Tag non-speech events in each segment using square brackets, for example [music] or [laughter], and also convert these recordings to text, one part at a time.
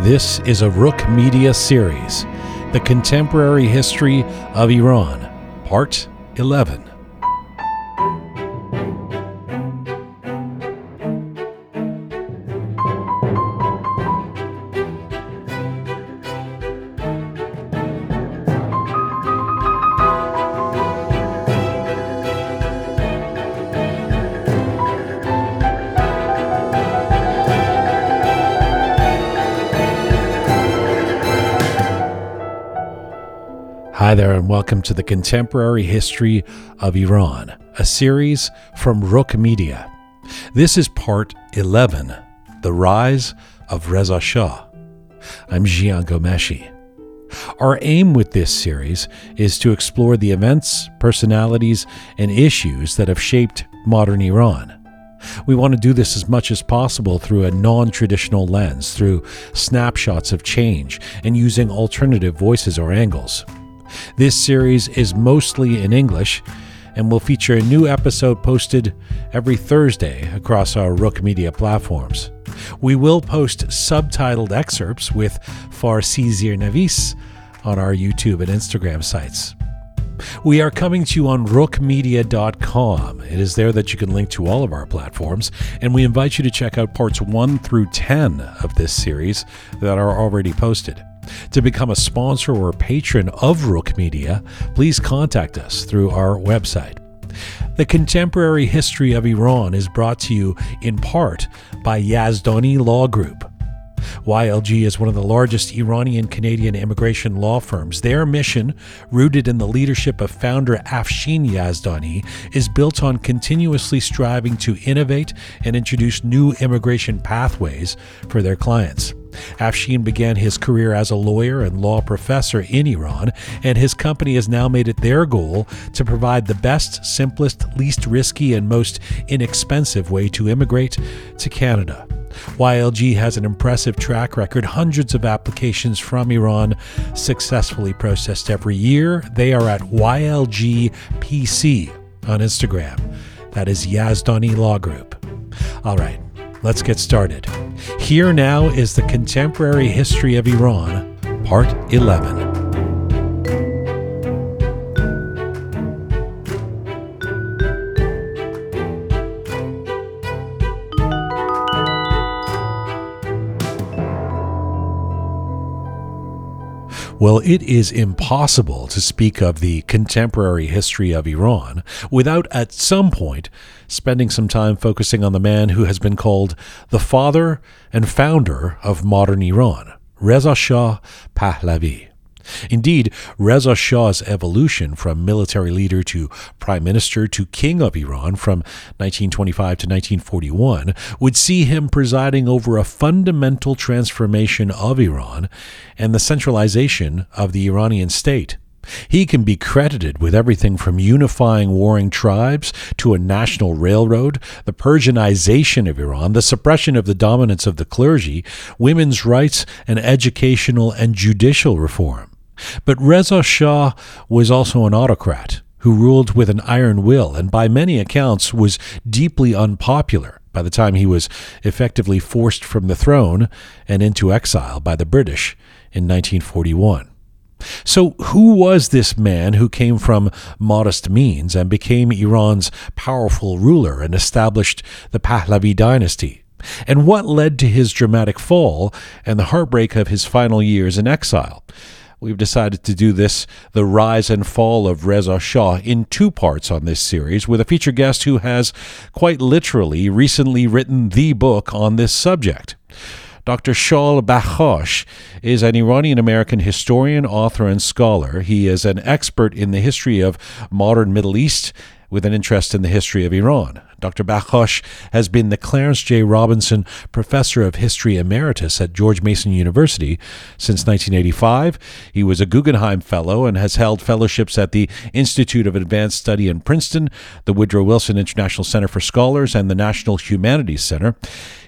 This is a Rook Media series, The Contemporary History of Iran, Part 11. Welcome to the Contemporary History of Iran, a series from Rook Media. This is part 11 The Rise of Reza Shah. I'm Jian Ghomeshi. Our aim with this series is to explore the events, personalities, and issues that have shaped modern Iran. We want to do this as much as possible through a non traditional lens, through snapshots of change, and using alternative voices or angles. This series is mostly in English and will feature a new episode posted every Thursday across our Rook Media platforms. We will post subtitled excerpts with Farsi Zirnavis on our YouTube and Instagram sites. We are coming to you on rookmedia.com. It is there that you can link to all of our platforms, and we invite you to check out parts 1 through 10 of this series that are already posted. To become a sponsor or patron of Rook Media, please contact us through our website. The Contemporary History of Iran is brought to you in part by Yazdani Law Group. YLG is one of the largest Iranian Canadian immigration law firms. Their mission, rooted in the leadership of founder Afshin Yazdani, is built on continuously striving to innovate and introduce new immigration pathways for their clients. Afshin began his career as a lawyer and law professor in Iran, and his company has now made it their goal to provide the best, simplest, least risky, and most inexpensive way to immigrate to Canada. YLG has an impressive track record, hundreds of applications from Iran successfully processed every year. They are at YLGPC on Instagram. That is Yazdani Law Group. All right, let's get started. Here now is the Contemporary History of Iran, Part 11. Well, it is impossible to speak of the contemporary history of Iran without at some point spending some time focusing on the man who has been called the father and founder of modern Iran, Reza Shah Pahlavi. Indeed, Reza Shah's evolution from military leader to prime minister to king of Iran from 1925 to 1941 would see him presiding over a fundamental transformation of Iran and the centralization of the Iranian state. He can be credited with everything from unifying warring tribes to a national railroad, the Persianization of Iran, the suppression of the dominance of the clergy, women's rights, and educational and judicial reform. But Reza Shah was also an autocrat who ruled with an iron will and by many accounts was deeply unpopular by the time he was effectively forced from the throne and into exile by the British in 1941. So, who was this man who came from modest means and became Iran's powerful ruler and established the Pahlavi dynasty? And what led to his dramatic fall and the heartbreak of his final years in exile? We've decided to do this, the rise and fall of Reza Shah, in two parts on this series, with a feature guest who has quite literally recently written the book on this subject. Dr. Shaul Bakhash is an Iranian American historian, author, and scholar. He is an expert in the history of modern Middle East with an interest in the history of Iran. Dr. Bakhash has been the Clarence J. Robinson Professor of History Emeritus at George Mason University since 1985. He was a Guggenheim Fellow and has held fellowships at the Institute of Advanced Study in Princeton, the Woodrow Wilson International Center for Scholars, and the National Humanities Center.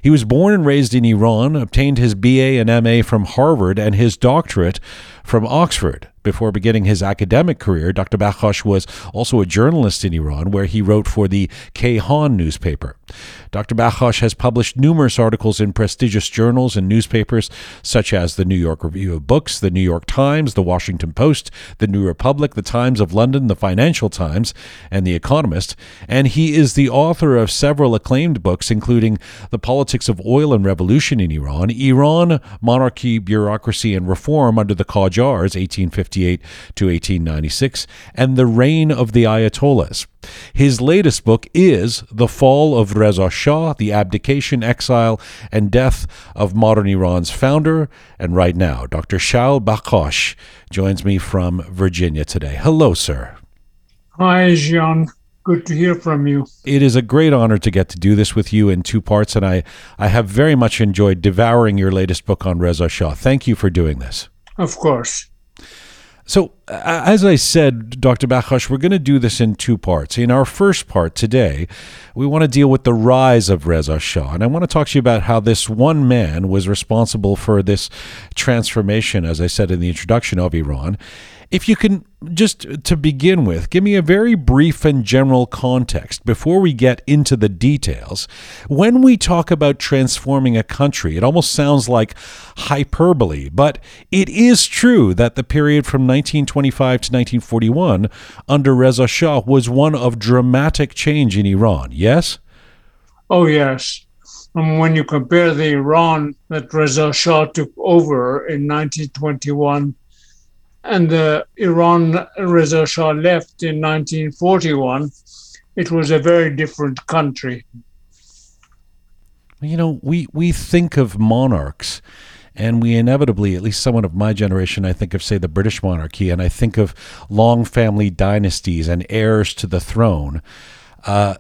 He was born and raised in Iran, obtained his BA and MA from Harvard, and his doctorate from Oxford. Before beginning his academic career, Dr. Bakhash was also a journalist in Iran, where he wrote for the Kayhan newspaper. Dr. Bakhash has published numerous articles in prestigious journals and newspapers such as the New York Review of Books, the New York Times, the Washington Post, the New Republic, the Times of London, the Financial Times, and the Economist. And he is the author of several acclaimed books, including The Politics of Oil and Revolution in Iran, Iran, Monarchy, Bureaucracy, and Reform under the Qajars, 1858 to 1896, and The Reign of the Ayatollahs. His latest book is The Fall of Reza Shah, The Abdication, Exile, and Death of Modern Iran's Founder. And right now, Dr. Shaul Bakhash joins me from Virginia today. Hello, sir. Hi, Jian. Good to hear from you. It is a great honor to get to do this with you in two parts, and I, I have very much enjoyed devouring your latest book on Reza Shah. Thank you for doing this. Of course. So, as I said, Dr. Bakhash, we're going to do this in two parts. In our first part today, we want to deal with the rise of Reza Shah. And I want to talk to you about how this one man was responsible for this transformation, as I said in the introduction of Iran. If you can just to begin with, give me a very brief and general context before we get into the details. When we talk about transforming a country, it almost sounds like hyperbole, but it is true that the period from 1925 to 1941 under Reza Shah was one of dramatic change in Iran, yes? Oh, yes. And when you compare the Iran that Reza Shah took over in 1921 and the Iran Reza Shah left in 1941, it was a very different country. You know, we, we think of monarchs and we inevitably, at least someone of my generation, I think of, say, the British monarchy, and I think of long family dynasties and heirs to the throne. Uh,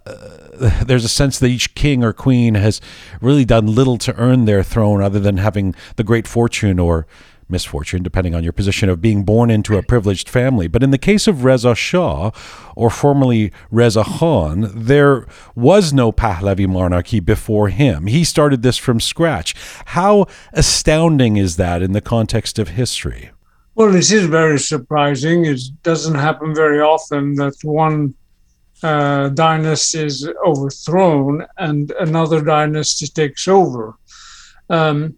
[laughs] there's a sense that each king or queen has really done little to earn their throne other than having the great fortune or misfortune, depending on your position, of being born into a privileged family. But in the case of Reza Shah, or formerly Reza Khan, there was no Pahlavi monarchy before him. He started this from scratch. How astounding is that in the context of history? Well, this is very surprising. It doesn't happen very often that one uh, dynasty is overthrown and another dynasty takes over. Um,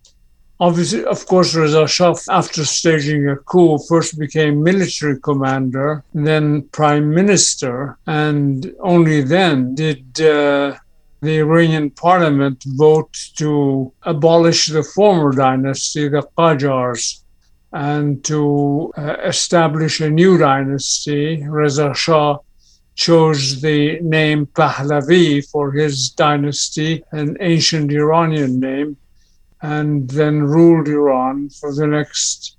Obviously, of course, Reza Shah, after staging a coup, first became military commander, then prime minister, and only then did uh, the Iranian parliament vote to abolish the former dynasty, the Qajars, and to uh, establish a new dynasty. Reza Shah chose the name Pahlavi for his dynasty, an ancient Iranian name and then ruled Iran for the next,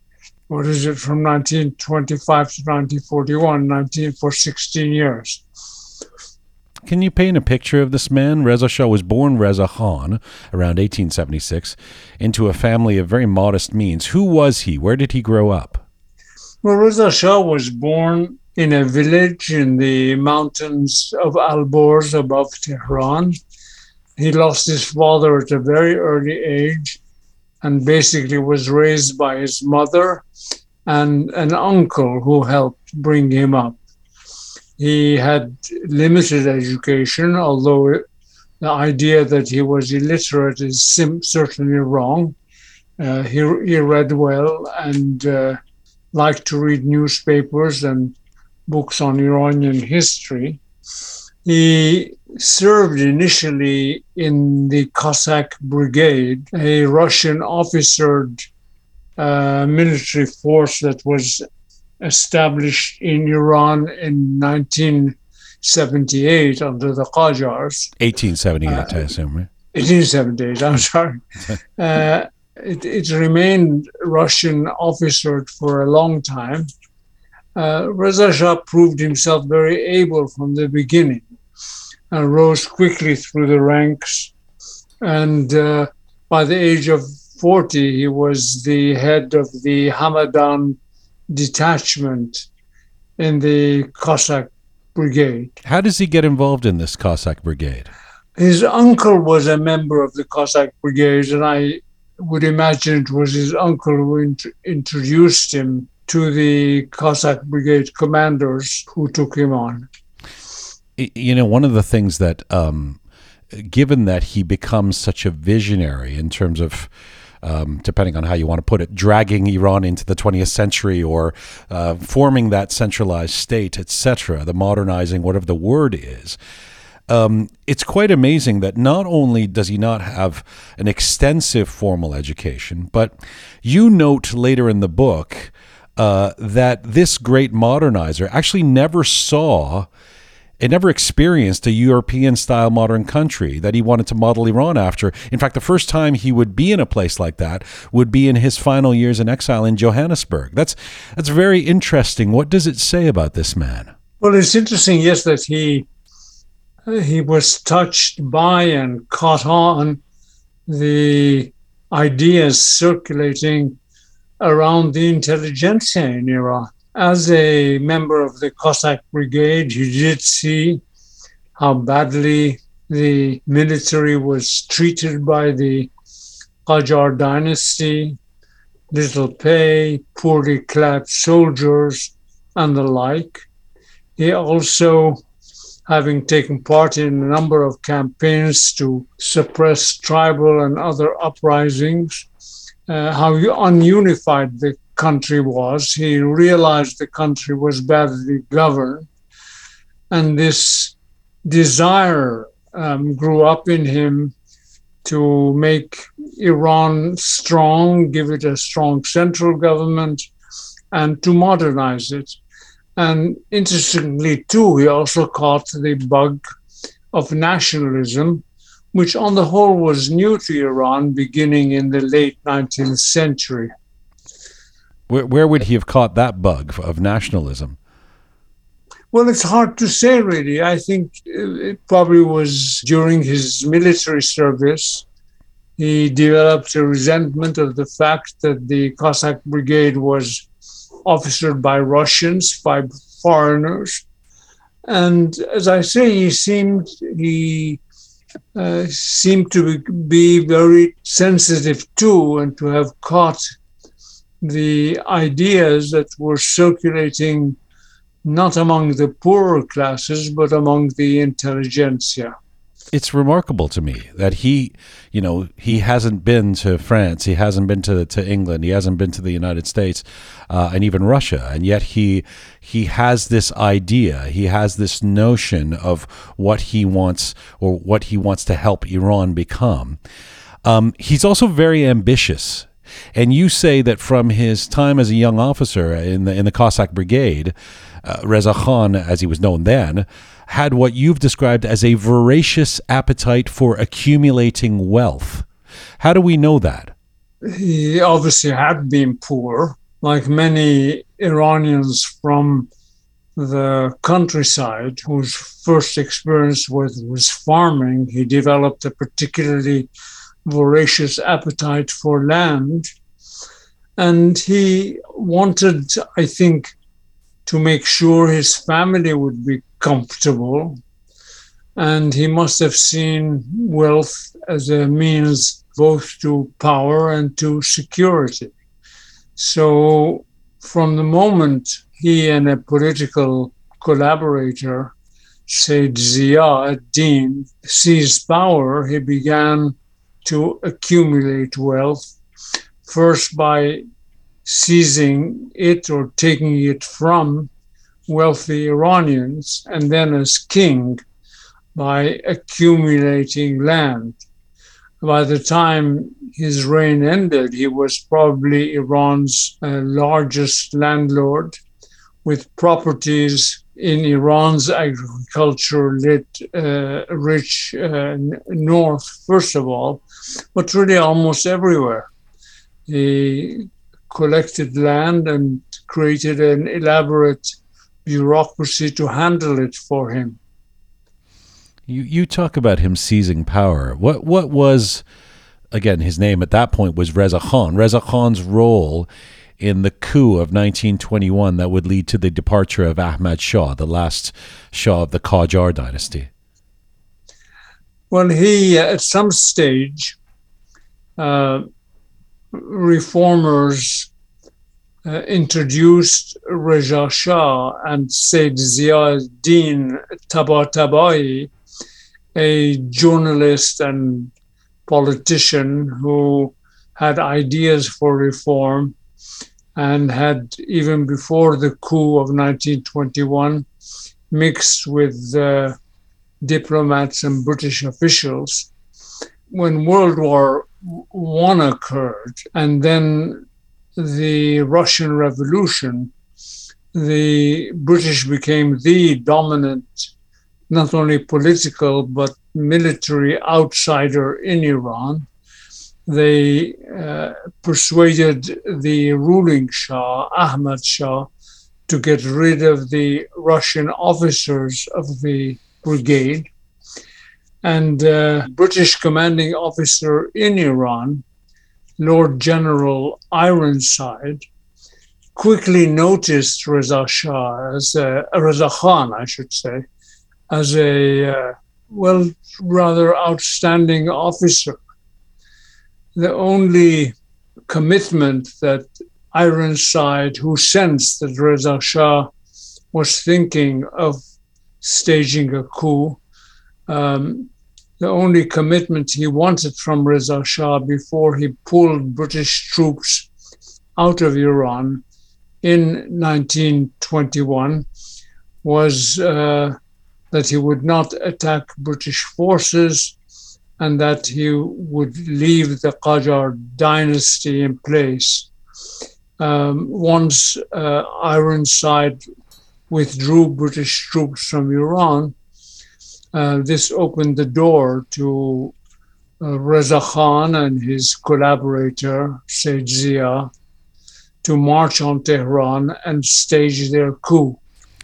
what is it, from 1925 to 1941, 19, for 16 years. Can you paint a picture of this man? Reza Shah was born Reza Khan around 1876 into a family of very modest means. Who was he? Where did he grow up? Well, Reza Shah was born in a village in the mountains of Alborz above Tehran. He lost his father at a very early age and basically was raised by his mother and an uncle who helped bring him up. He had limited education, although it, the idea that he was illiterate is sim- certainly wrong. Uh, he, he read well and uh, liked to read newspapers and books on Iranian history. He served initially in the Cossack Brigade, a Russian officered uh, military force that was established in Iran in 1978 under the Qajars. 1878, uh, I assume, right? 1878, I'm sorry. [laughs] uh, it, it, remained Russian officered for a long time. Uh, Reza Shah proved himself very able from the beginning uh, rose quickly through the ranks. And uh, by the age of 40, he was the head of the Hamadan detachment in the Cossack brigade. How does he get involved in this Cossack brigade? His uncle was a member of the Cossack brigade, and I would imagine it was his uncle who int- introduced him to the Cossack brigade commanders who took him on you know, one of the things that um, given that he becomes such a visionary in terms of um, depending on how you want to put it, dragging Iran into the 20th century or uh, forming that centralized state, etc., the modernizing, whatever the word is. Um, it's quite amazing that not only does he not have an extensive formal education, but you note later in the book uh, that this great modernizer actually never saw it never experienced a European style modern country that he wanted to model Iran after. In fact, the first time he would be in a place like that would be in his final years in exile in Johannesburg. That's that's very interesting. What does it say about this man? Well, it's interesting, yes, that he he was touched by and caught on the ideas circulating around the intelligentsia in Iran as a member of the Cossack Brigade, he did see how badly the military was treated by the Qajar dynasty, little pay, poorly clad soldiers, and the like. He also, having taken part in a number of campaigns to suppress tribal and other uprisings, uh, how ununified the country was. He realized the country was badly governed. And this desire um, grew up in him to make Iran strong, give it a strong central government, and to modernize it. And interestingly, too, he also caught the bug of nationalism, which on the whole was new to Iran beginning in the late 19th century. Where, where would he have caught that bug of nationalism? Well, it's hard to say, really. I think it probably was during his military service. He developed a resentment of the fact that the Cossack Brigade was officered by Russians, by foreigners. And as I say, he seemed he uh, seemed to be very sensitive to and to have caught the ideas that were circulating not among the poorer classes, but among the intelligentsia. It's remarkable to me that he, you know, he hasn't been to France, he hasn't been to, to England, he hasn't been to the United States, uh, and even Russia, and yet he he has this idea, he has this notion of what he wants or what he wants to help Iran become. Um, he's also very ambitious and you say that from his time as a young officer in the in the Cossack Brigade, uh, Reza Khan, as he was known then, had what you've described as a voracious appetite for accumulating wealth. How do we know that? He obviously had been poor, like many Iranians from the countryside whose first experience was, was farming. He developed a particularly voracious appetite for land. And he wanted, I think, to make sure his family would be comfortable. And he must have seen wealth as a means both to power and to security. So, from the moment he and a political collaborator, Said Zia ad-Din, seized power, he began to accumulate wealth, first by seizing it or taking it from wealthy Iranians, and then as king by accumulating land. By the time his reign ended, he was probably Iran's uh, largest landlord with properties in Iran's agriculture lit, uh, rich uh, north, first of all, but really almost everywhere. He collected land and created an elaborate bureaucracy to handle it for him. You you talk about him seizing power. What what was again his name at that point was Reza Khan. Reza Khan's role in the coup of 1921 that would lead to the departure of Ahmad Shah, the last Shah of the Qajar dynasty? Well, he, uh, at some stage, uh, reformers uh, introduced Reza Shah and Said Ziauddin Tabatabai a journalist and politician who had ideas for reform and had, even before the coup of 1921, mixed with uh, diplomats and British officials. When World War I occurred, and then the Russian Revolution, the British became the dominant, not only political, but military outsider in Iran. They uh, persuaded the ruling Shah, Ahmad Shah, to get rid of the Russian officers of the brigade. And uh, British commanding officer in Iran, Lord General Ironside, quickly noticed Reza Shah as a, Reza Khan, I should say, as a uh, well, rather outstanding officer. The only commitment that Ironside, who sensed that Reza Shah was thinking of staging a coup, um, the only commitment he wanted from Reza Shah before he pulled British troops out of Iran in 1921 was uh, that he would not attack British forces and that he would leave the Qajar dynasty in place. Um, once uh, Ironside withdrew British troops from Iran, uh, this opened the door to uh, Reza Khan and his collaborator, Said Zia, to march on Tehran and stage their coup.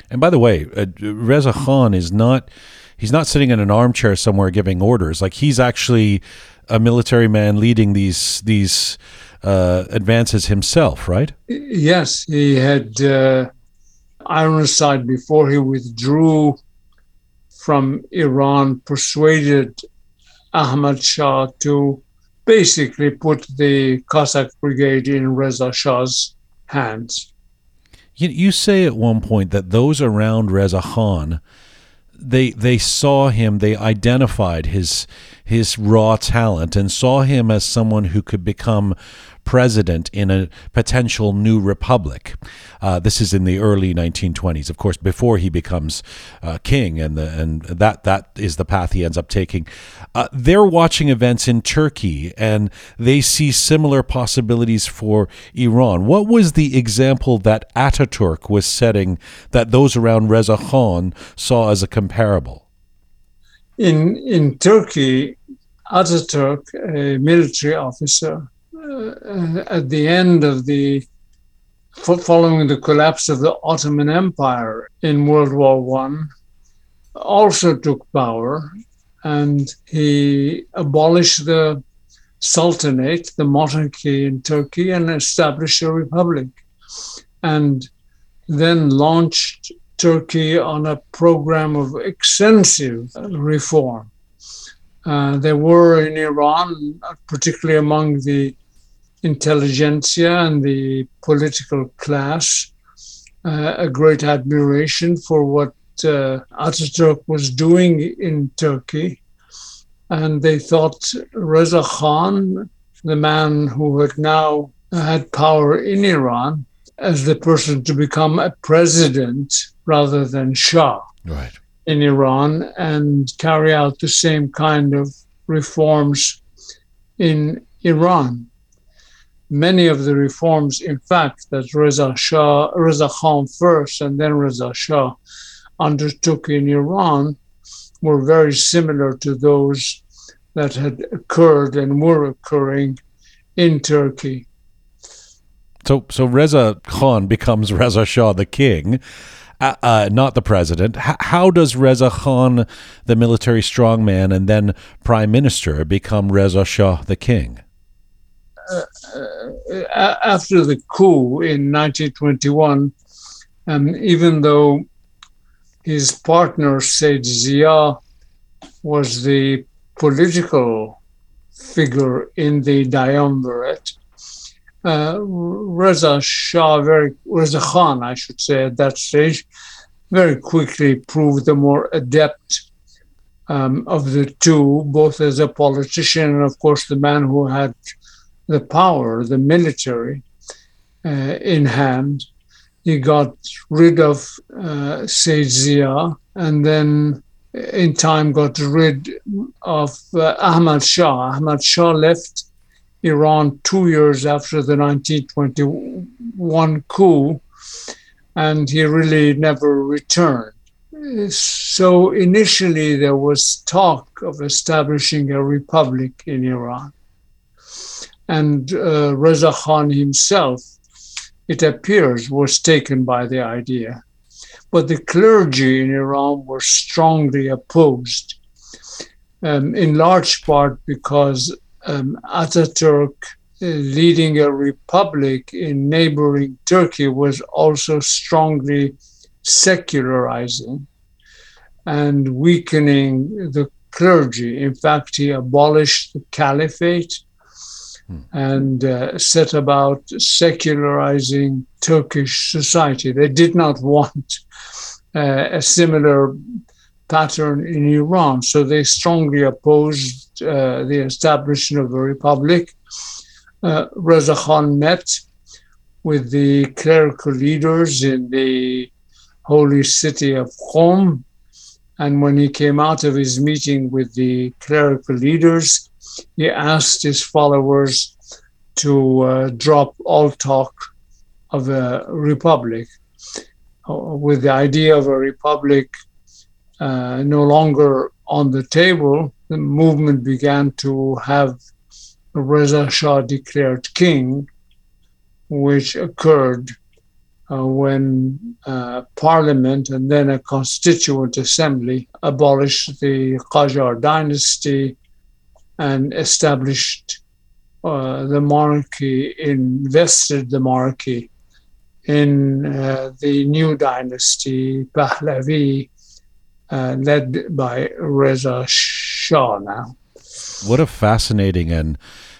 And by the way, uh, Reza Khan is not he's not sitting in an armchair somewhere giving orders. Like he's actually a military man leading these these uh, advances himself, right? Yes, he had uh, Ironside before he withdrew from Iran, persuaded Ahmad Shah to basically put the Cossack brigade in Reza Shah's hands. You, you say at one point that those around Reza Khan, they they saw him, they identified his his raw talent and saw him as someone who could become president in a potential new republic. Uh, this is in the early 1920s, of course, before he becomes uh, king, and the, and that that is the path he ends up taking. Uh, they're watching events in Turkey, and they see similar possibilities for Iran. What was the example that Ataturk was setting that those around Reza Khan saw as a comparable? In in Turkey, Ataturk, a military officer, uh, at the end of the following the collapse of the Ottoman Empire in World War One, also took power, and he abolished the sultanate, the monarchy in Turkey, and established a republic, and then launched Turkey on a program of extensive reform. Uh, there were in Iran, particularly among the intelligentsia and the political class uh, a great admiration for what uh, Ataturk was doing in Turkey. And they thought Reza Khan, the man who had now had power in Iran, as the person to become a president rather than Shah right. in Iran and carry out the same kind of reforms in Iran many of the reforms, in fact, that Reza Shah, Reza Khan first, and then Reza Shah undertook in Iran were very similar to those that had occurred and were occurring in Turkey. So, so Reza Khan becomes Reza Shah the king, uh, uh, not the president. H- how does Reza Khan, the military strongman and then prime minister, become Reza Shah the king? Uh, uh, after the coup in 1921, um, even though his partner Said Zia was the political figure in the triumvirate, uh, Reza Shah, very Reza Khan, I should say, at that stage, very quickly proved the more adept um, of the two, both as a politician and, of course, the man who had the power, the military, uh, in hand. He got rid of uh, Zia and then in time got rid of uh, Ahmad Shah. Ahmad Shah left Iran two years after the 1921 coup, and he really never returned. So initially, there was talk of establishing a republic in Iran. And uh, Reza Khan himself, it appears, was taken by the idea. But the clergy in Iran were strongly opposed, um, in large part because um, Ataturk uh, leading a republic in neighboring Turkey was also strongly secularizing and weakening the clergy. In fact, he abolished the caliphate. And uh, set about secularizing Turkish society. They did not want uh, a similar pattern in Iran, so they strongly opposed uh, the establishment of a republic. Uh, Reza Khan met with the clerical leaders in the holy city of Qom. And when he came out of his meeting with the clerical leaders, he asked his followers to uh, drop all talk of a republic, uh, with the idea of a republic uh, no longer on the table. The movement began to have Reza Shah declared king, which occurred uh, when uh, Parliament and then a constituent assembly abolished the Qajar dynasty and established uh, the monarchy, invested the monarchy in uh, the new dynasty, Pahlavi, uh, led by Reza Shah now. What a fascinating and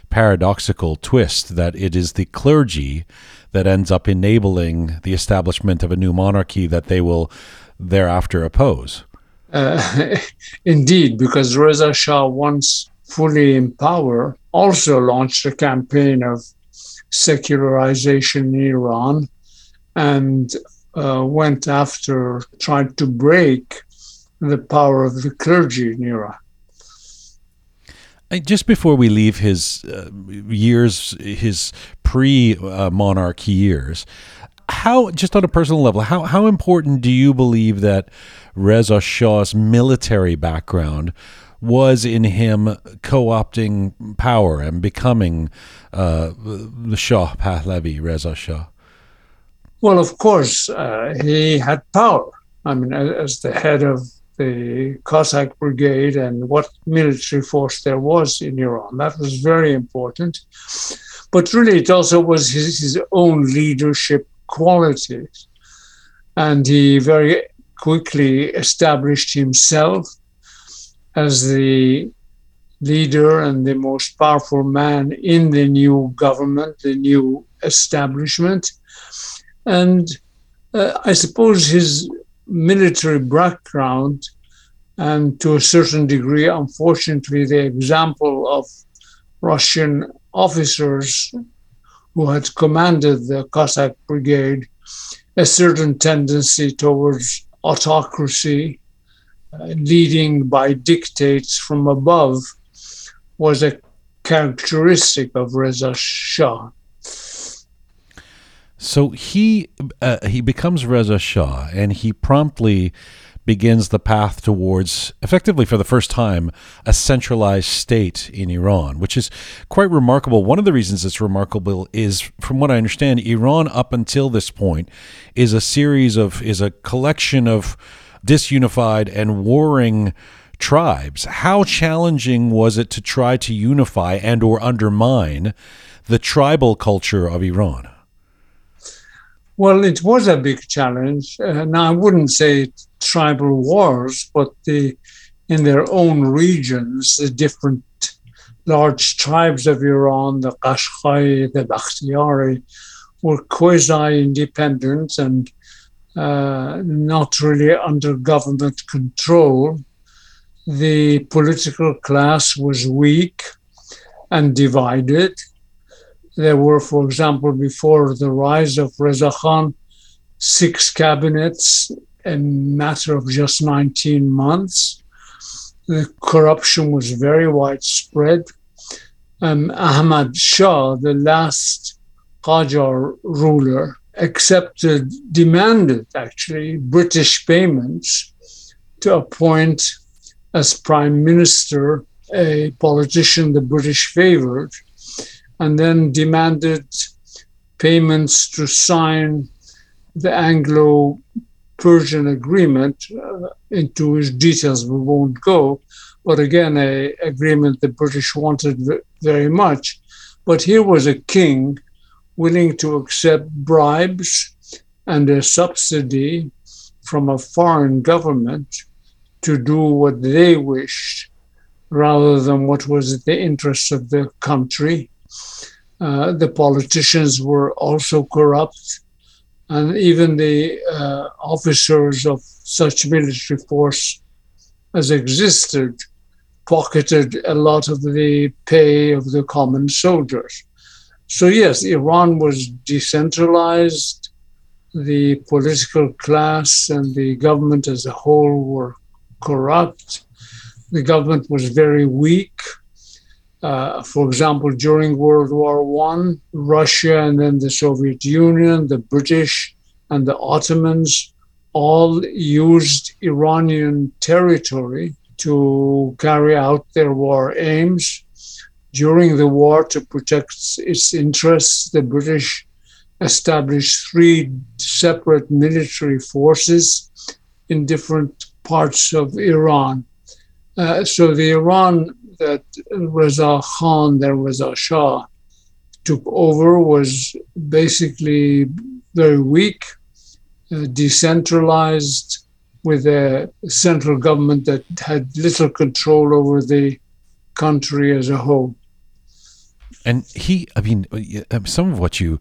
paradoxical twist that it is the clergy that ends up enabling the establishment of a new monarchy that they will thereafter oppose. Uh, [laughs] indeed, because Reza Shah, once fully in power, also launched a campaign of secularization in Iran and uh, went after trying to break the power of the clergy in Iran. Just before we leave his uh, years, his pre-monarch years, how just on a personal level, how how important do you believe that Reza Shah's military background was in him co-opting power and becoming uh, the Shah Pahlavi, Reza Shah? Well, of course, uh, he had power. I mean, as the head of the Cossack brigade and what military force there was in Iran. That was very important. But really, it also was his, his own leadership qualities. And he very quickly established himself as the leader and the most powerful man in the new government, the new establishment. And uh, I suppose his military background and to a certain degree, unfortunately, the example of Russian officers who had commanded the Cossack brigade, a certain tendency towards autocracy, leading by dictates from above, was a characteristic of Reza Shah. So he uh, he becomes Reza Shah, and he promptly begins the path towards, effectively for the first time, a centralized state in Iran, which is quite remarkable. One of the reasons it's remarkable is, from what I understand, Iran up until this point is a series of is a collection of disunified and warring tribes. How challenging was it to try to unify and or undermine the tribal culture of Iran? Well, it was a big challenge. Uh, now, I wouldn't say tribal wars, but the, in their own regions, the different large tribes of Iran, the Qashqai, the Bakhtiari, were quasi independent and uh, not really under government control. the political class was weak and divided. There were, for example, before the rise of Reza Khan, six cabinets in matter of just 19 months. The corruption was very widespread. Um, Ahmad Shah, the last Qajar ruler, accepted, demanded actually British payments to appoint as prime minister a politician the British favored, and then demanded payments to sign the Anglo Persian agreement. Uh, into whose details we won't go, but again, a agreement the British wanted very much. But here was a king willing to accept bribes and a subsidy from a foreign government to do what they wished rather than what was in the interest of the country. Uh, the politicians were also corrupt, and even the uh, officers of such military force as existed pocketed a lot of the pay of the common soldiers. So, yes, Iran was decentralized. The political class and the government as a whole were corrupt. The government was very weak. Uh, for example, during World War One, Russia and then the Soviet Union, the British and the Ottomans all used Iranian territory to carry out their war aims during the war, to protect its interests, the British established three separate military forces in different parts of Iran. Uh, so the Iran that Reza Khan, there Reza Shah, took over was basically very weak, uh, decentralized, with a central government that had little control over the country as a whole. And he, I mean, um, some of what you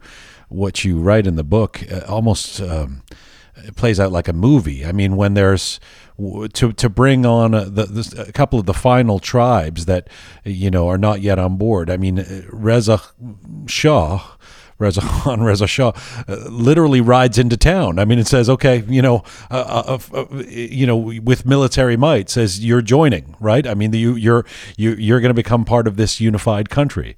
what you write in the book uh, almost um, plays out like a movie. I mean, when there's to to bring on a, the, the, a couple of the final tribes that you know are not yet on board. I mean, uh, Reza Shah Reza [laughs] Khan Reza Shah uh, literally rides into town. I mean, it says, okay, you know, uh, uh, uh you know, with military might, says you're joining, right? I mean, the, you, you're you, you're going to become part of this unified country.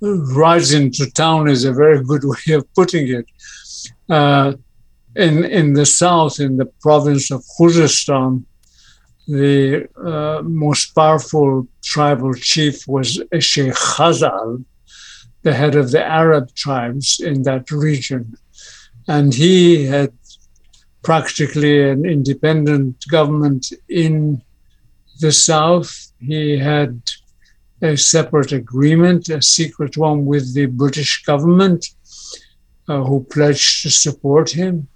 Rides into town is a very good [laughs] way of putting it. Uh, in in the south, in the province of Khuzestan, the uh, most powerful tribal chief was Sheikh Khazal, the head of the Arab tribes in that region. And he had practically an independent government in the south. He had a separate agreement, a secret one with the British government, uh, who pledged to support him.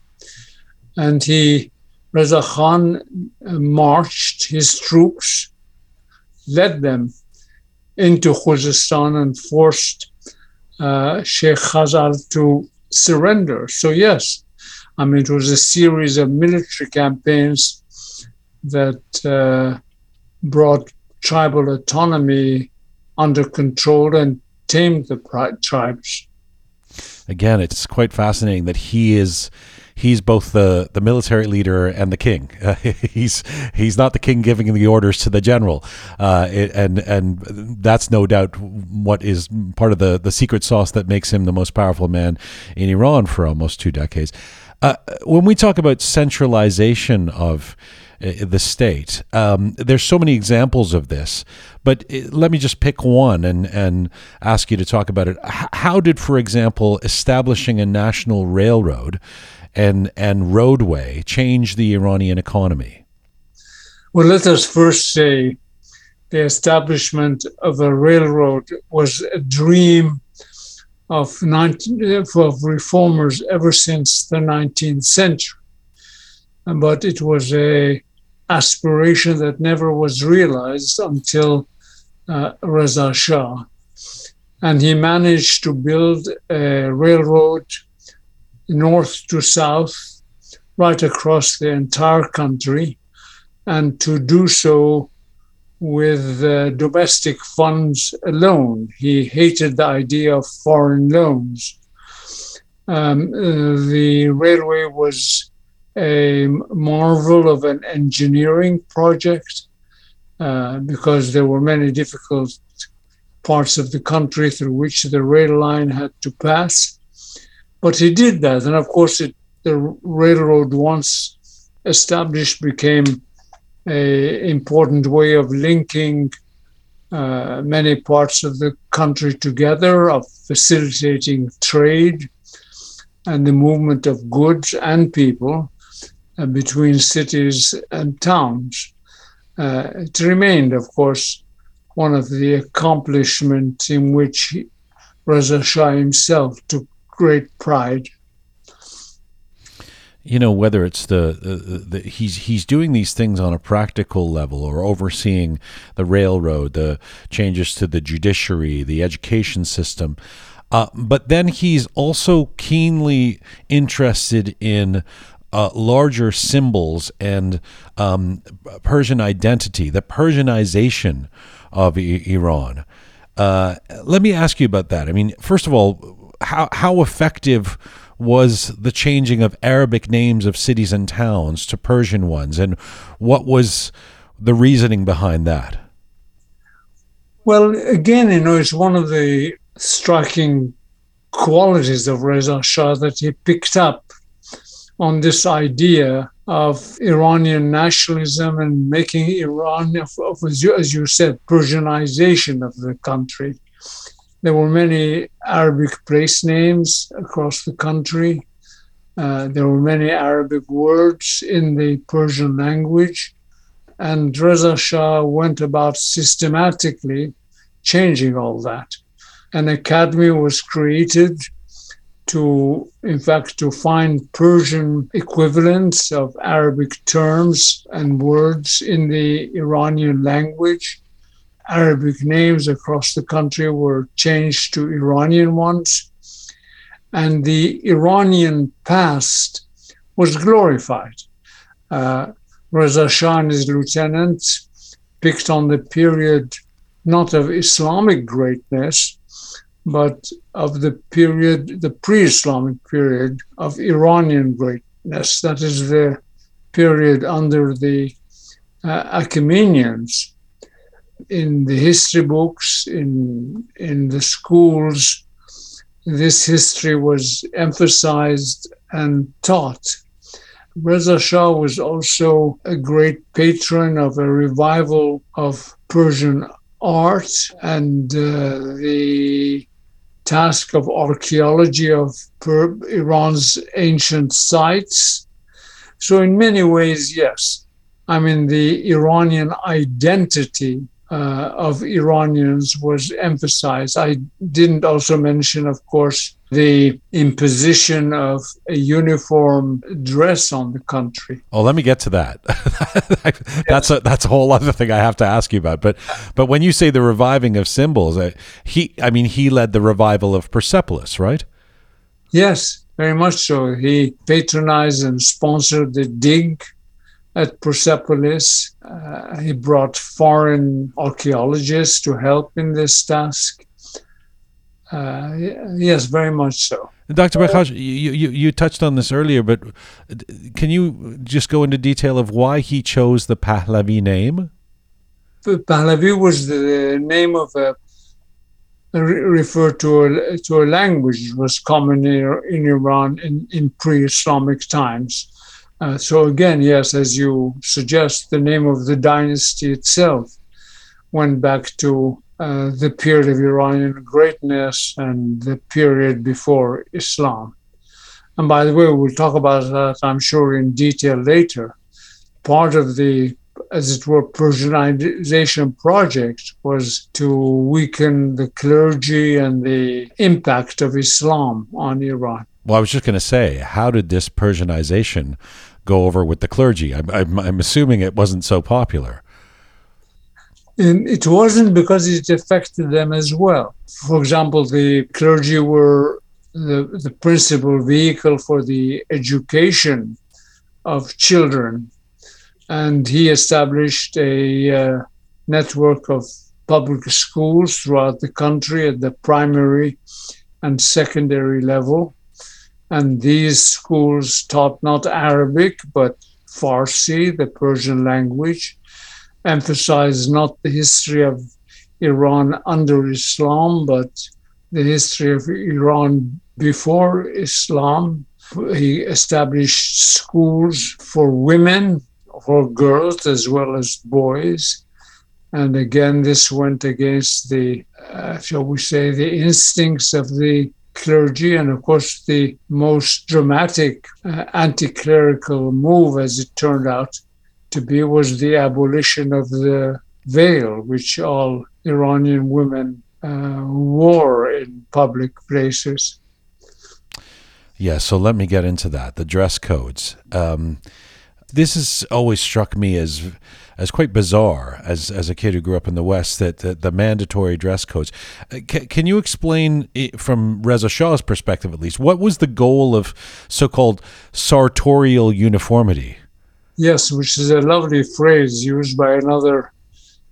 And he, Reza Khan, uh, marched his troops, led them into Khuzestan and forced uh, Sheikh Khazal to surrender. So, yes, I mean, it was a series of military campaigns that uh, brought tribal autonomy under control and tamed the tribes. Again, it's quite fascinating that he is he's both the, the military leader and the king. Uh, [laughs] he's he's not the king giving the orders to the general, uh, it, and and that's no doubt what is part of the the secret sauce that makes him the most powerful man in Iran for almost two decades. Uh, when we talk about centralization of uh, the state. Um, there's so many examples of this, but uh, let me just pick one and, and ask you to talk about it. How did, for example, establishing a national railroad and and roadway change the Iranian economy? Well, let us first say the establishment of a railroad was a dream of, 19, of reformers ever since the 19th century. But it was a aspiration that never was realized until uh, Reza Shah. And he managed to build a railroad north to south, right across the entire country, and to do so with uh, domestic funds alone. He hated the idea of foreign loans. Um, the railway was a marvel of an engineering project uh, because there were many difficult parts of the country through which the rail line had to pass. But he did that, and of course, it, the railroad once established became a important way of linking uh, many parts of the country together, of facilitating trade and the movement of goods and people uh, between cities and towns. Uh, it remained, of course, one of the accomplishments in which Reza Shah himself took great pride you know whether it's the, the, the, he's he's doing these things on a practical level or overseeing the railroad the changes to the judiciary the education system uh, but then he's also keenly interested in uh, larger symbols and um, Persian identity, the Persianization of I- Iran. Uh, let me ask you about that. I mean, first of all, how how effective was the changing of Arabic names of cities and towns to Persian ones, and what was the reasoning behind that? Well, again, you know, it's one of the striking qualities of Reza Shah that he picked up on this idea of Iranian nationalism and making Iran, as you said, Persianization of the country. There were many Arabic place names across the country. Uh, there were many Arabic words in the Persian language. And Reza Shah went about systematically changing all that. An academy was created to, in fact, to find Persian equivalents of Arabic terms and words in the Iranian language. Arabic names across the country were changed to Iranian ones. And the Iranian past was glorified. Uh, Reza Shah and his lieutenants picked on the period not of Islamic greatness, but of the period, the pre Islamic period of Iranian greatness. That is the period under the uh, Achaemenians in the history books, in in the schools, this history was emphasized and taught. Reza Shah was also a great patron of a revival of Persian art and uh, the task of archaeology of per- Iran's ancient sites. So, in many ways, yes. I mean, the Iranian identity uh, of Iranians was emphasized. I didn't also mention, of course, the imposition of a uniform dress on the country. Oh, let me get to that. [laughs] that's a that's a whole other thing I have to ask you about. But but when you say the reviving of symbols, uh, he I mean he led the revival of Persepolis, right? Yes, very much so. He patronized and sponsored the dig at Persepolis. Uh, he brought foreign archaeologists to help in this task. Uh, yes, very much so. Dr. Bakhash, you, you, you touched on this earlier, but can you just go into detail of why he chose the Pahlavi name? Pahlavi was the name of a referred to a, to a language that was common in, in Iran in, in pre-Islamic times. Uh, so again, yes, as you suggest, the name of the dynasty itself went back to uh, the period of Iranian greatness and the period before Islam. And by the way, we'll talk about that, I'm sure, in detail later. Part of the, as it were, Persianization project was to weaken the clergy and the impact of Islam on Iran. Well, I was just going to say, how did this Persianization go over with the clergy? I'm, I'm, I'm assuming it wasn't so popular. And it wasn't because it affected them as well. For example, the clergy were the, the principal vehicle for the education of children. and he established a uh, network of public schools throughout the country at the primary and secondary level. And these schools taught not Arabic, but Farsi, the Persian language, emphasized not the history of Iran under Islam, but the history of Iran before Islam. He established schools for women, for girls as well as boys. And again, this went against the, uh, shall we say, the instincts of the clergy. And of course, the most dramatic uh, anti clerical move, as it turned out to be, was the abolition of the veil, which all Iranian women uh, wore in public places. Yeah, so let me get into that the dress codes. Um, this has always struck me as as quite bizarre as as a kid who grew up in the West that, that the mandatory dress codes. Uh, C- can you explain from Reza Shah's perspective, at least, what was the goal of so-called sartorial uniformity? Yes, which is a lovely phrase used by another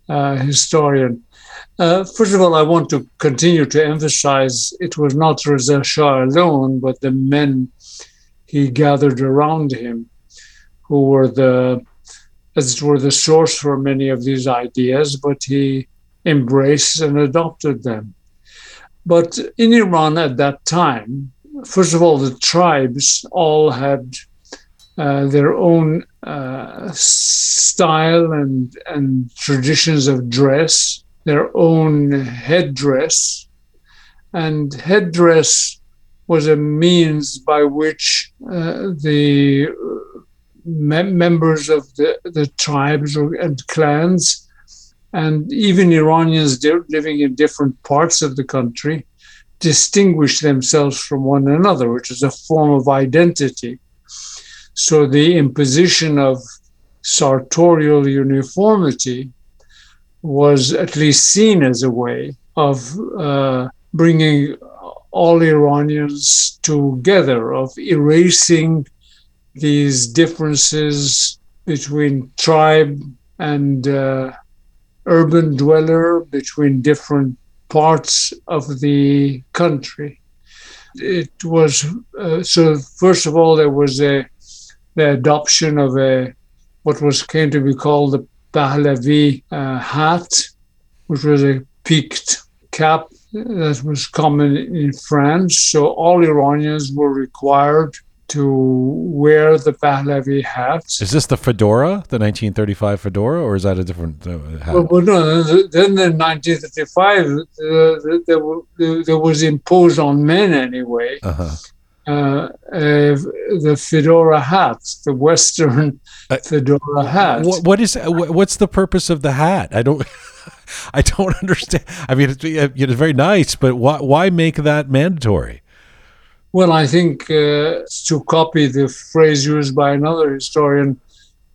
uh, historian. Uh, first of all, I want to continue to emphasize it was not Reza Shah alone, but the men he gathered around him who were the, as it were, the source for many of these ideas, but he embraced and adopted them. But in Iran at that time, first of all, the tribes all had uh, their own uh, style and, and traditions of dress, their own headdress. And headdress was a means by which uh, the mem- members of the, the tribes or, and clans, and even Iranians living in different parts of the country, distinguish themselves from one another, which is a form of identity. So the imposition of sartorial uniformity was at least seen as a way of uh, bringing all Iranians together, of erasing these differences between tribe and uh, urban dweller, between different parts of the country. It was uh, so. First of all, there was a the adoption of a what was came to be called the Pahlavi uh, hat, which was a peaked cap that was common in France. So all Iranians were required to wear the Pahlavi hats. Is this the fedora, the 1935 fedora, or is that a different uh, hat? Well, well, no, then in 1935, uh, there, there, was imposed on men anyway. Uh-huh. Uh, the fedora hat, the Western uh, fedora hat. What, what is what's the purpose of the hat? I don't, [laughs] I don't understand. I mean, it's, it's very nice, but why why make that mandatory? Well, I think uh, to copy the phrase used by another historian,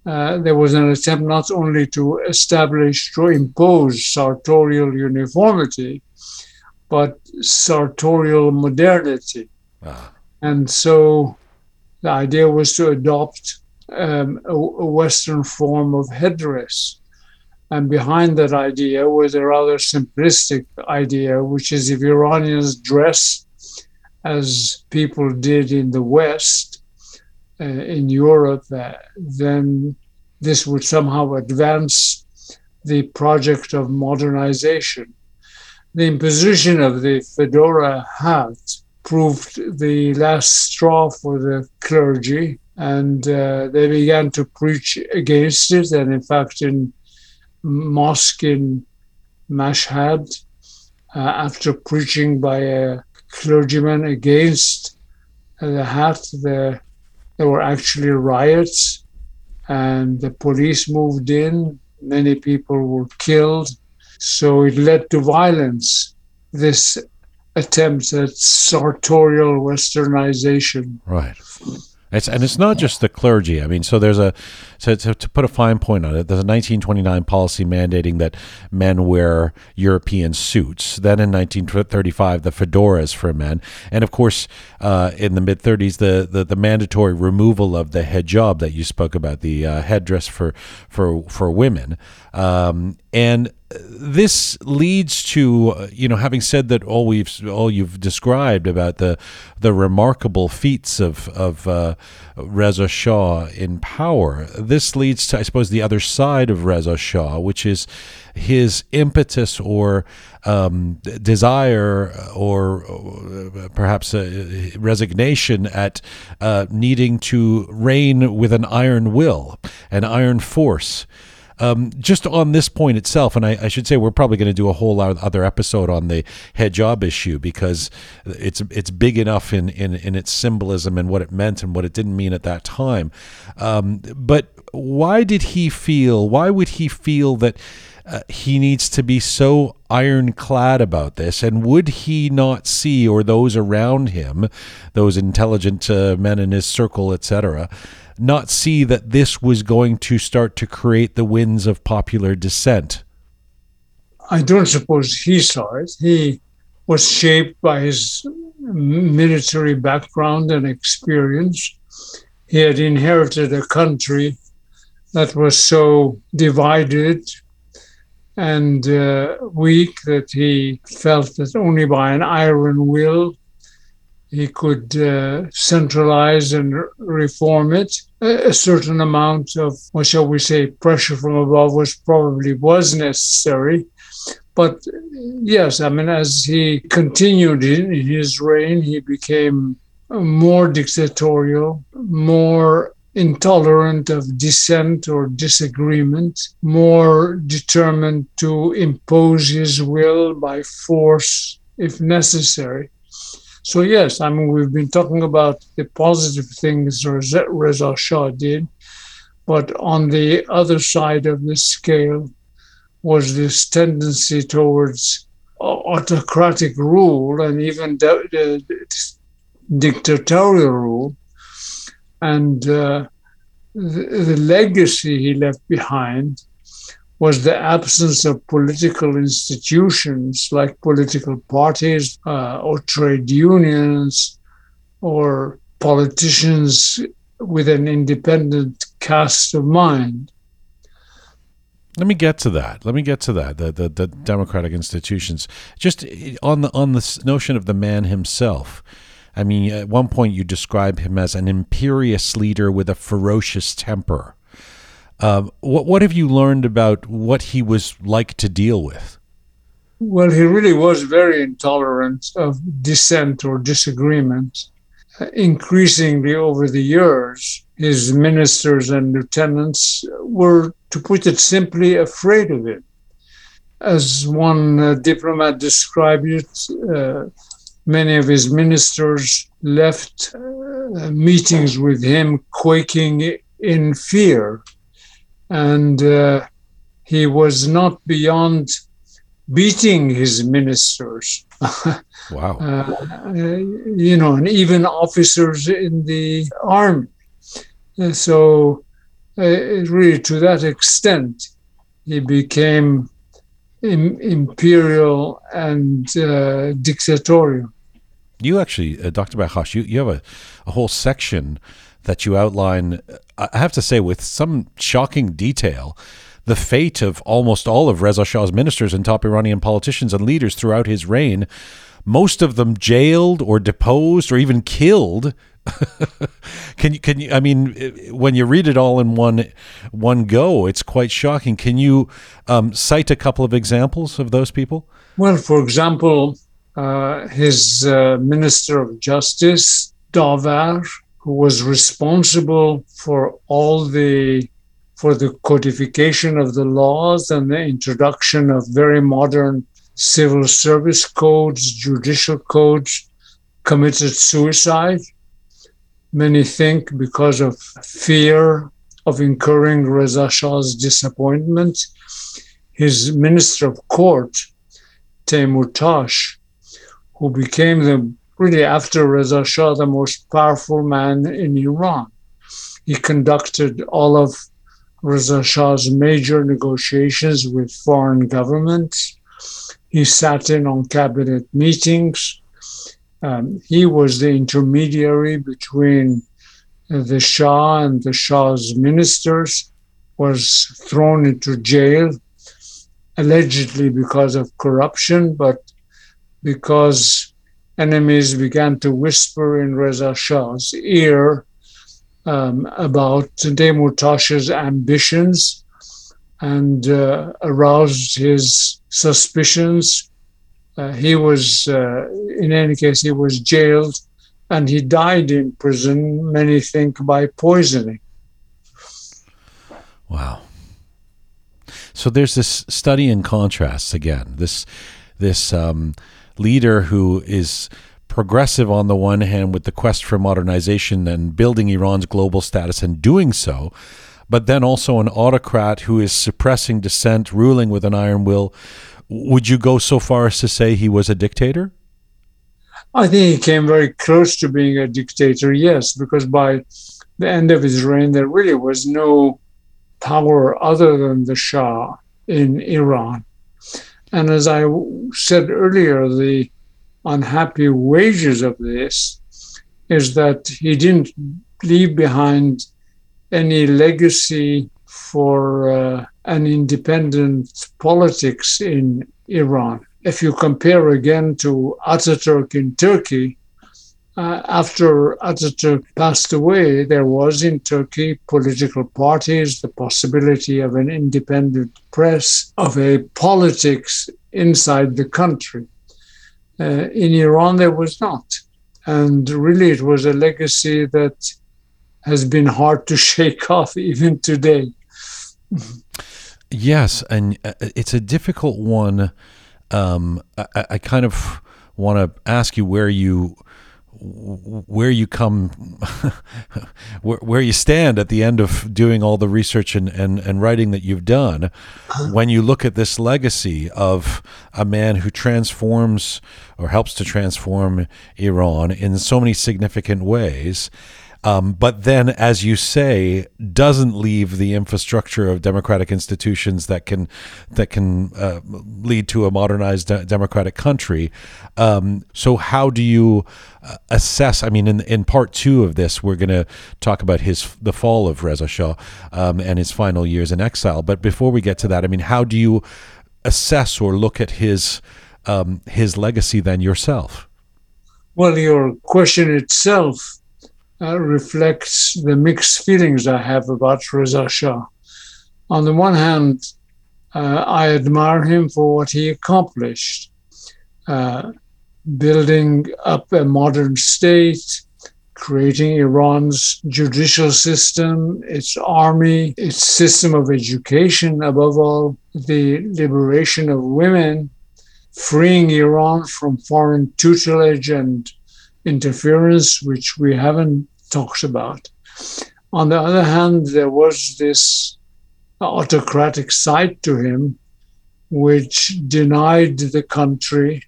uh, there was an attempt not only to establish to impose sartorial uniformity, but sartorial modernity. Ah. And so the idea was to adopt um, a, a, Western form of headdress. And behind that idea was a rather simplistic idea, which is if Iranians dress as people did in the West, uh, in Europe, uh, then this would somehow advance the project of modernization. The imposition of the fedora hat proved the last straw for the clergy, and uh, they began to preach against it. And in fact, in mosque in Mashhad, uh, after preaching by a clergymen against uh, the hat. The, there were actually riots, and the police moved in. Many people were killed. So it led to violence, this attempt at sartorial westernization. Right. It's, and it's not just the clergy. I mean, so there's a so to, to, put a fine point on it. There's a 1929 policy mandating that men wear European suits. Then in 1935, the fedoras for men, and of course, uh, in the mid 30s, the, the, the mandatory removal of the hijab that you spoke about, the uh, headdress for for for women. Um, and this leads to uh, you know having said that all we've all you've described about the the remarkable feats of of uh, Reza Shah in power this leads to I suppose the other side of Reza Shah which is his impetus or um, desire or, or perhaps a resignation at uh, needing to reign with an iron will an iron force um, just on this point itself, and I, I should say we're probably going to do a whole other episode on the hijab issue because it's it's big enough in, in, in its symbolism and what it meant and what it didn't mean at that time. Um, but why did he feel? Why would he feel that? Uh, he needs to be so ironclad about this. And would he not see, or those around him, those intelligent uh, men in his circle, etc., not see that this was going to start to create the winds of popular dissent? I don't suppose he saw it. He was shaped by his military background and experience. He had inherited a country that was so divided and uh, weak that he felt that only by an iron will he could uh, centralize and reform it. A, certain amount of, what shall we say, pressure from above was probably was necessary. But yes, I mean, as he continued in his reign, he became more dictatorial, more intolerant of dissent or disagreement, more determined to impose his will by force if necessary. So yes, I mean we've been talking about the positive things Reza Shah did, but on the other side of the scale was this tendency towards autocratic rule and even dictatorial rule, and uh, the, the legacy he left behind was the absence of political institutions like political parties uh, or trade unions or politicians with an independent cast of mind. Let me get to that. Let me get to that. The, the, the democratic institutions. Just on the on the notion of the man himself. I mean, at one point you describe him as an imperious leader with a ferocious temper. Um, what what have you learned about what he was like to deal with? Well, he really was very intolerant of dissent or disagreement. Increasingly over the years, his ministers and lieutenants were, to put it simply, afraid of him. As one uh, diplomat described it, uh, many of his ministers left uh, meetings with him quaking in fear and uh, he was not beyond beating his ministers. [laughs] wow. Uh, you know, and even officers in the army. And so, uh, really, to that extent, he became Im- imperial and uh, dictatorial. You actually, uh, Dr. Bakhash, you, you have a, a whole section that you outline, I have to say, with some shocking detail, the fate of almost all of Reza Shah's ministers and top Iranian politicians and leaders throughout his reign, most of them jailed or deposed or even killed. [laughs] can you can you I mean when you read it all in one one go it's quite shocking. Can you um, cite a couple of examples of those people? Well for example uh, his uh, minister of justice Davar who was responsible for all the for the codification of the laws and the introduction of very modern civil service codes, judicial codes, committed suicide. Many think because of fear of incurring Reza Shah's disappointment. His minister of court, Teymourtash, who became the really, after Reza Shah, the most powerful man in Iran. He conducted all of Reza Shah's major negotiations with foreign governments. He sat in on cabinet meetings. Um, he was the intermediary between the Shah and the Shah's ministers, was thrown into jail, allegedly because of corruption, but because enemies began to whisper in Reza Shah's ear um, about Teymourtash's ambitions and uh, aroused his suspicions. Uh, he was, uh, in any case, he was jailed and he died in prison, many think by poisoning. Wow. So there's this study in contrasts again. This this um, leader who is progressive on the one hand with the quest for modernization and building Iran's global status and doing so, but then also an autocrat who is suppressing dissent, ruling with an iron will. Would you go so far as to say he was a dictator? I think he came very close to being a dictator, yes, because by the end of his reign, there really was no power other than the Shah in Iran. And as I said earlier, the unhappy wages of this is that he didn't leave behind any legacy for uh, an independent politics in Iran. If you compare again to Ataturk in Turkey, uh, after Ataturk passed away, there was in Turkey political parties, the possibility of an independent press, of a politics inside the country. Uh, in Iran, there was not. And really, it was a legacy that has been hard to [laughs] shake off even today. Yes, and uh, it's a difficult one um, I, I, kind of want to ask you where you where you come [laughs] where, where you stand at the end of doing all the research and, and, and writing that you've done uh-huh. when you look at this legacy of a man who transforms or helps to transform Iran in so many significant ways um, but then, as you say, doesn't leave the infrastructure of democratic institutions that can that can uh, lead to a modernized de- democratic country. Um, so, how do you uh, assess? I mean, in in part two of this, we're going to talk about his the fall of Reza Shah um, and his final years in exile. But before we get to that, I mean, how do you assess or look at his um, his legacy then yourself? Well, your question itself uh, reflects the mixed feelings I have about Reza Shah. On the one hand, uh, I admire him for what he accomplished, uh, building up a modern state, creating Iran's judicial system, its army, its system of education, above all, the liberation of women, freeing Iran from foreign tutelage and interference, which we haven't talked about. On the other hand, there was this autocratic side to him, which denied the country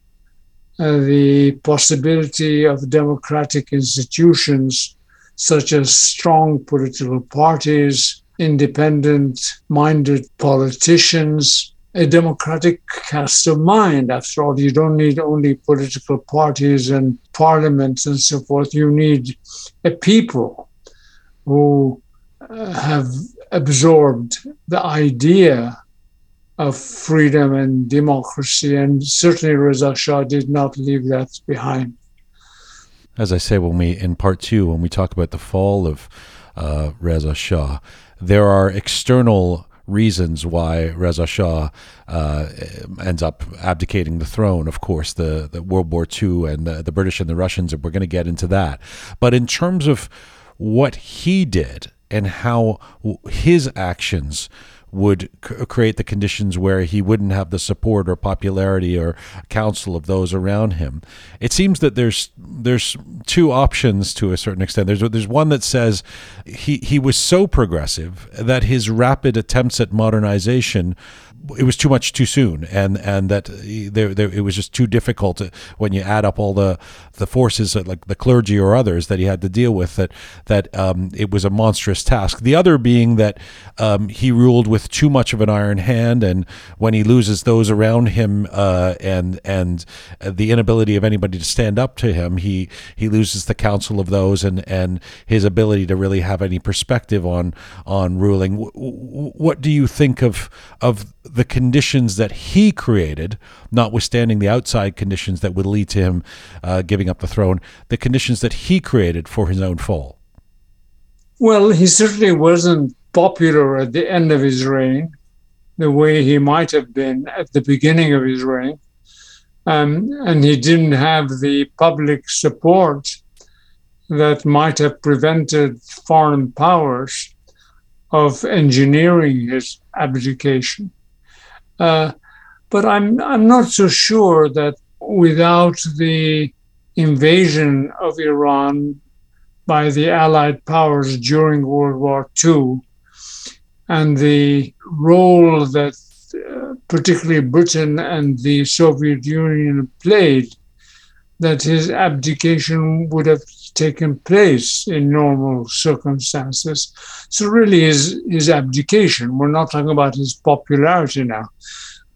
uh, the possibility of democratic institutions such as strong political parties, independent minded politicians, a democratic cast of mind. After all, you don't need only political parties and parliaments and so forth. You need a people who uh, have absorbed the idea of freedom and democracy. And certainly Reza Shah did not leave that behind. As I say, when we in part two, when we talk about the fall of uh, Reza Shah, there are external reasons why Reza Shah uh, ends up abdicating the throne. Of course, the, the World War II and the, the British and the Russians, and we're going to get into that. But in terms of what he did and how his actions would c- create the conditions where he wouldn't have the support or popularity or counsel of those around him. It seems that there's there's two options to a certain extent. There's there's one that says he he was so progressive that his rapid attempts at modernization it was too much too soon, and and that there, there it was just too difficult to, when you add up all the the forces like the clergy or others that he had to deal with. That that um, it was a monstrous task. The other being that um, he ruled with too much of an iron hand, and when he loses those around him uh, and and the inability of anybody to stand up to him, he he loses the counsel of those and and his ability to really have any perspective on on ruling. What do you think of of the conditions that he created, notwithstanding the outside conditions that would lead to him uh, giving up the throne, the conditions that he created for his own fall? Well, he certainly wasn't popular at the end of his reign, the way he might have been at the beginning of his reign. Um, and he didn't have the public support that might have prevented foreign powers of engineering his abdication. Uh, but I'm I'm not so sure that without the invasion of Iran by the Allied powers during World War II and the role that uh, particularly Britain and the Soviet Union played, that his abdication would have taken place in normal circumstances. So, really, his, his abdication, we're not talking about his popularity now,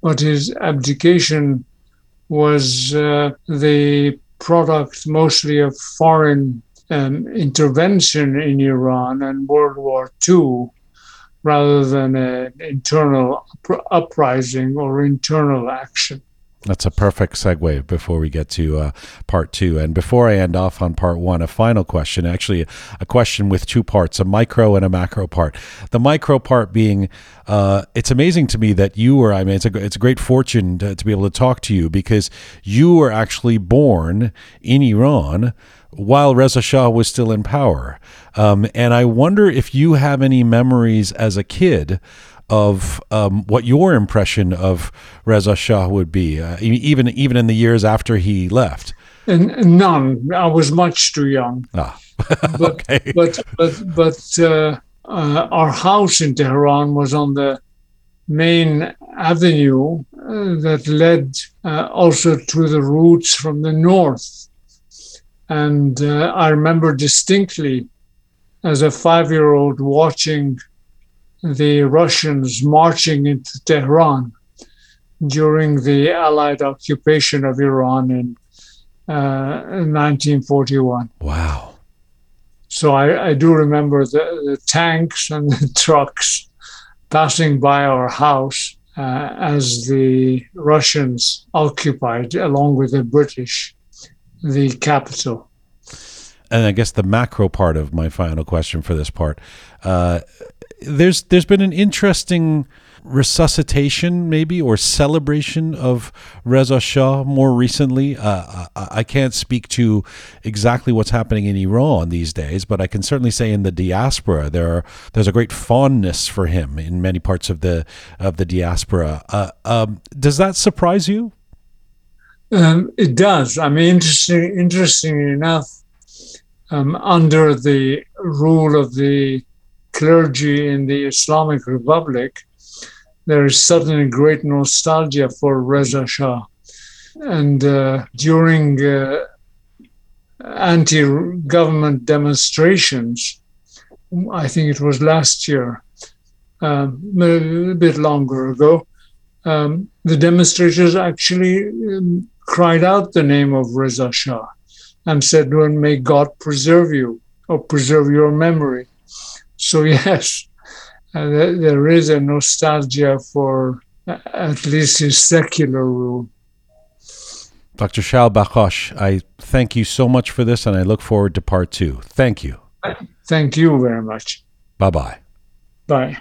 but his abdication was uh, the product mostly of foreign um, intervention in Iran and World War II rather than an internal uprising or internal action. That's a perfect segue before we get to uh, part two. And before I end off on part one, a final question, actually, a question with two parts a micro and a macro part. The micro part being, uh, it's amazing to me that you were, I mean, it's a, it's a great fortune to, to be able to talk to you because you were actually born in Iran while Reza Shah was still in power. Um, and I wonder if you have any memories as a kid of um, what your impression of Reza Shah would be, uh, even even in the years after he left. And none. I was much too young. Ah. [laughs] but, okay. but but but uh, uh, our house in Tehran was on the main avenue uh, that led uh, also to the routes from the north. And uh, I remember distinctly as a five year old watching the Russians marching into Tehran during the Allied occupation of Iran in, uh, 1941. Wow. So I, I do remember the, the, tanks and the [laughs] trucks passing by our house uh, as the Russians occupied, along with the British, the capital and I guess the macro part of my final question for this part, uh, there's there's been an interesting resuscitation, maybe, or celebration of Reza Shah more recently. Uh, I, I, can't speak to exactly what's happening in Iran these days, but I can certainly say in the diaspora there are, there's a great fondness for him in many parts of the of the diaspora. Uh, um, does that surprise you? Um, it does. I mean, interesting. Interestingly enough, um, under the rule of the clergy in the Islamic Republic, there is suddenly great nostalgia for Reza Shah. And uh, during uh, anti government demonstrations, I think it was last year, um, a bit longer ago, um, the demonstrators actually um, cried out the name of Reza Shah and said, well, may God preserve you or preserve your memory. So, [laughs] yes, uh, there is a nostalgia for uh, at least his secular rule. Dr. Shaul Bakhash, I thank you so much for this and I look forward to part two. Thank you. Thank you very much. Bye bye. Bye.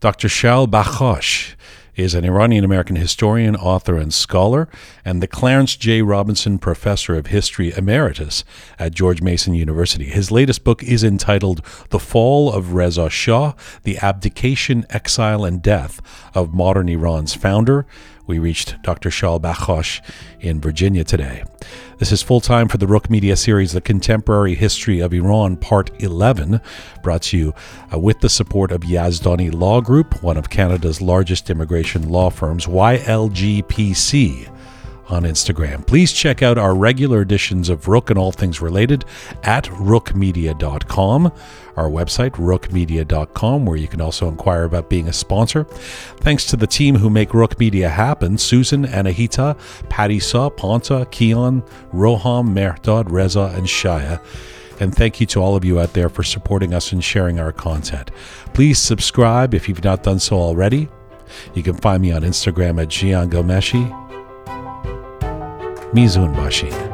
Dr. Shaul Bakhash is an Iranian American historian, author, and scholar, and the Clarence J. Robinson Professor of History Emeritus at George Mason University. His latest book is entitled The Fall of Reza Shah The Abdication, Exile, and Death of Modern Iran's Founder. We reached Dr. Shaul Bakhash in Virginia today. This is full time for the Roqe Media series, The Contemporary History of Iran, Part 11, brought to you uh, with the support of Yazdani Law Group, one of Canada's largest immigration law firms, YLGPC on Instagram. Please check out our regular editions of Roqe and all things related at roqemedia.com, our website, roqemedia.com, where you can also inquire about being a sponsor. Thanks to the team who make Roqe Media happen Susan, Anahita, Patty Saw, Ponta, Keon, Roham, Mehrdad, Reza, and Shaya. And thank you to all of you out there for supporting us and sharing our content. Please subscribe if you've not done so already. You can find me on Instagram at Jian Ghomeshi. മീസോൺ ഭാഷയിൽ